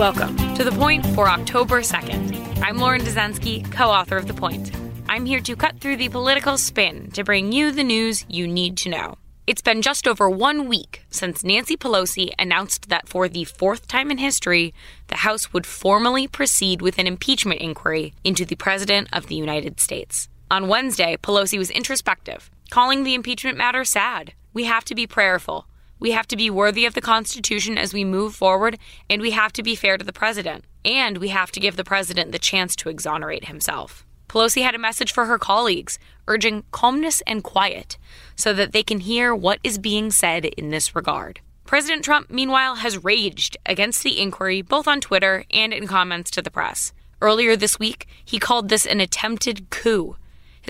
Welcome to The Point for October 2nd. I'm Lauren Dezenski, co author of The Point. I'm here to cut through the political spin to bring you the news you need to know. It's been just over one week since Nancy Pelosi announced that for the fourth time in history, the House would formally proceed with an impeachment inquiry into the President of the United States. On Wednesday, Pelosi was introspective, calling the impeachment matter sad. We have to be prayerful. We have to be worthy of the Constitution as we move forward, and we have to be fair to the president. And we have to give the president the chance to exonerate himself. Pelosi had a message for her colleagues, urging calmness and quiet so that they can hear what is being said in this regard. President Trump, meanwhile, has raged against the inquiry both on Twitter and in comments to the press. Earlier this week, he called this an attempted coup.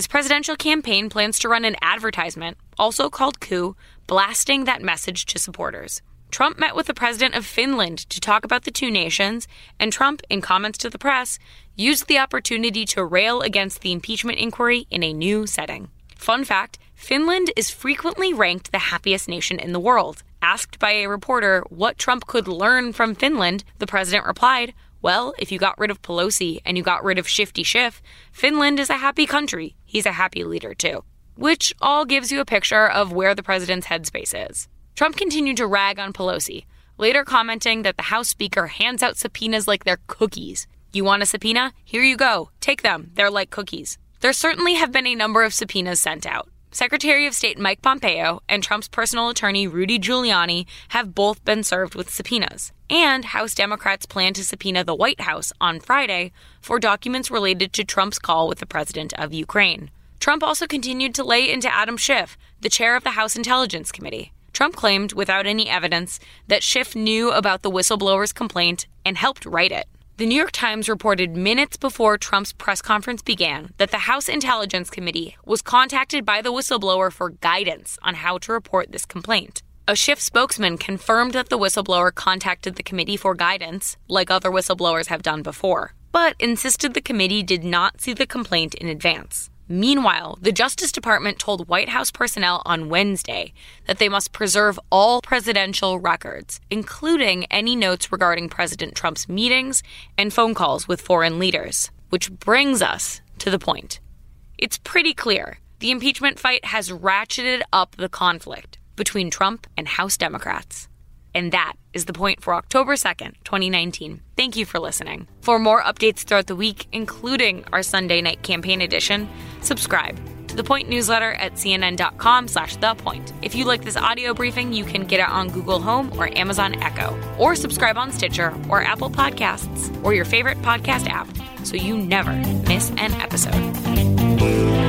His presidential campaign plans to run an advertisement, also called coup, blasting that message to supporters. Trump met with the president of Finland to talk about the two nations, and Trump, in comments to the press, used the opportunity to rail against the impeachment inquiry in a new setting. Fun fact Finland is frequently ranked the happiest nation in the world. Asked by a reporter what Trump could learn from Finland, the president replied, Well, if you got rid of Pelosi and you got rid of Shifty Schiff, Finland is a happy country. He's a happy leader, too which all gives you a picture of where the president's headspace is. Trump continued to rag on Pelosi, later commenting that the House Speaker hands out subpoenas like they're cookies. You want a subpoena? Here you go. Take them. They're like cookies. There certainly have been a number of subpoenas sent out. Secretary of State Mike Pompeo and Trump's personal attorney Rudy Giuliani have both been served with subpoenas. And House Democrats plan to subpoena the White House on Friday for documents related to Trump's call with the president of Ukraine. Trump also continued to lay into Adam Schiff, the chair of the House Intelligence Committee. Trump claimed, without any evidence, that Schiff knew about the whistleblower's complaint and helped write it. The New York Times reported minutes before Trump's press conference began that the House Intelligence Committee was contacted by the whistleblower for guidance on how to report this complaint. A Schiff spokesman confirmed that the whistleblower contacted the committee for guidance, like other whistleblowers have done before, but insisted the committee did not see the complaint in advance. Meanwhile, the Justice Department told White House personnel on Wednesday that they must preserve all presidential records, including any notes regarding President Trump's meetings and phone calls with foreign leaders. Which brings us to the point. It's pretty clear the impeachment fight has ratcheted up the conflict between Trump and House Democrats. And that is the point for October 2nd, 2019. Thank you for listening. For more updates throughout the week, including our Sunday night campaign edition, subscribe to the Point newsletter at cnn.com slash the point. If you like this audio briefing, you can get it on Google Home or Amazon Echo, or subscribe on Stitcher or Apple Podcasts or your favorite podcast app so you never miss an episode.